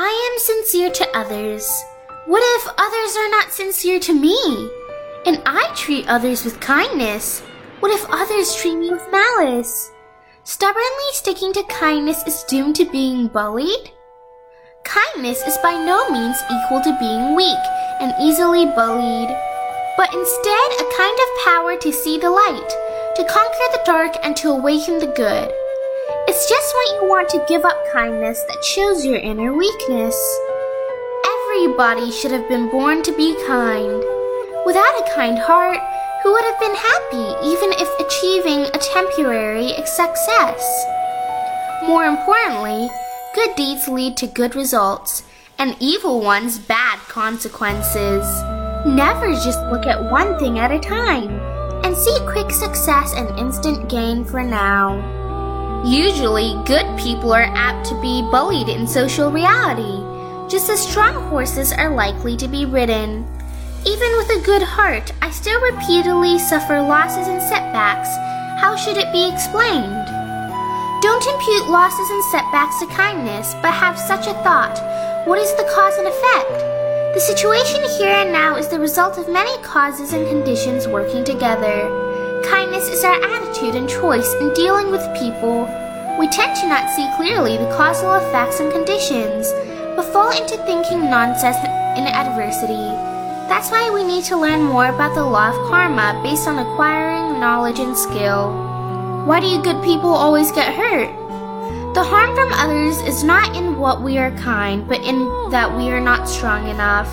I am sincere to others. What if others are not sincere to me? And I treat others with kindness. What if others treat me with malice? Stubbornly sticking to kindness is doomed to being bullied? Kindness is by no means equal to being weak and easily bullied, but instead a kind of power to see the light, to conquer the dark and to awaken the good. It's just when you want to give up kindness that shows your inner weakness. Everybody should have been born to be kind. Without a kind heart, who would have been happy even if achieving a temporary success? More importantly, good deeds lead to good results, and evil ones bad consequences. Never just look at one thing at a time and see quick success and instant gain for now. Usually, good people are apt to be bullied in social reality, just as strong horses are likely to be ridden. Even with a good heart, I still repeatedly suffer losses and setbacks. How should it be explained? Don't impute losses and setbacks to kindness, but have such a thought. What is the cause and effect? The situation here and now is the result of many causes and conditions working together. Kindness is our attitude and choice in dealing with people. We tend to not see clearly the causal effects and conditions, but fall into thinking nonsense in adversity. That's why we need to learn more about the law of karma based on acquiring knowledge and skill. Why do you good people always get hurt? The harm from others is not in what we are kind, but in that we are not strong enough.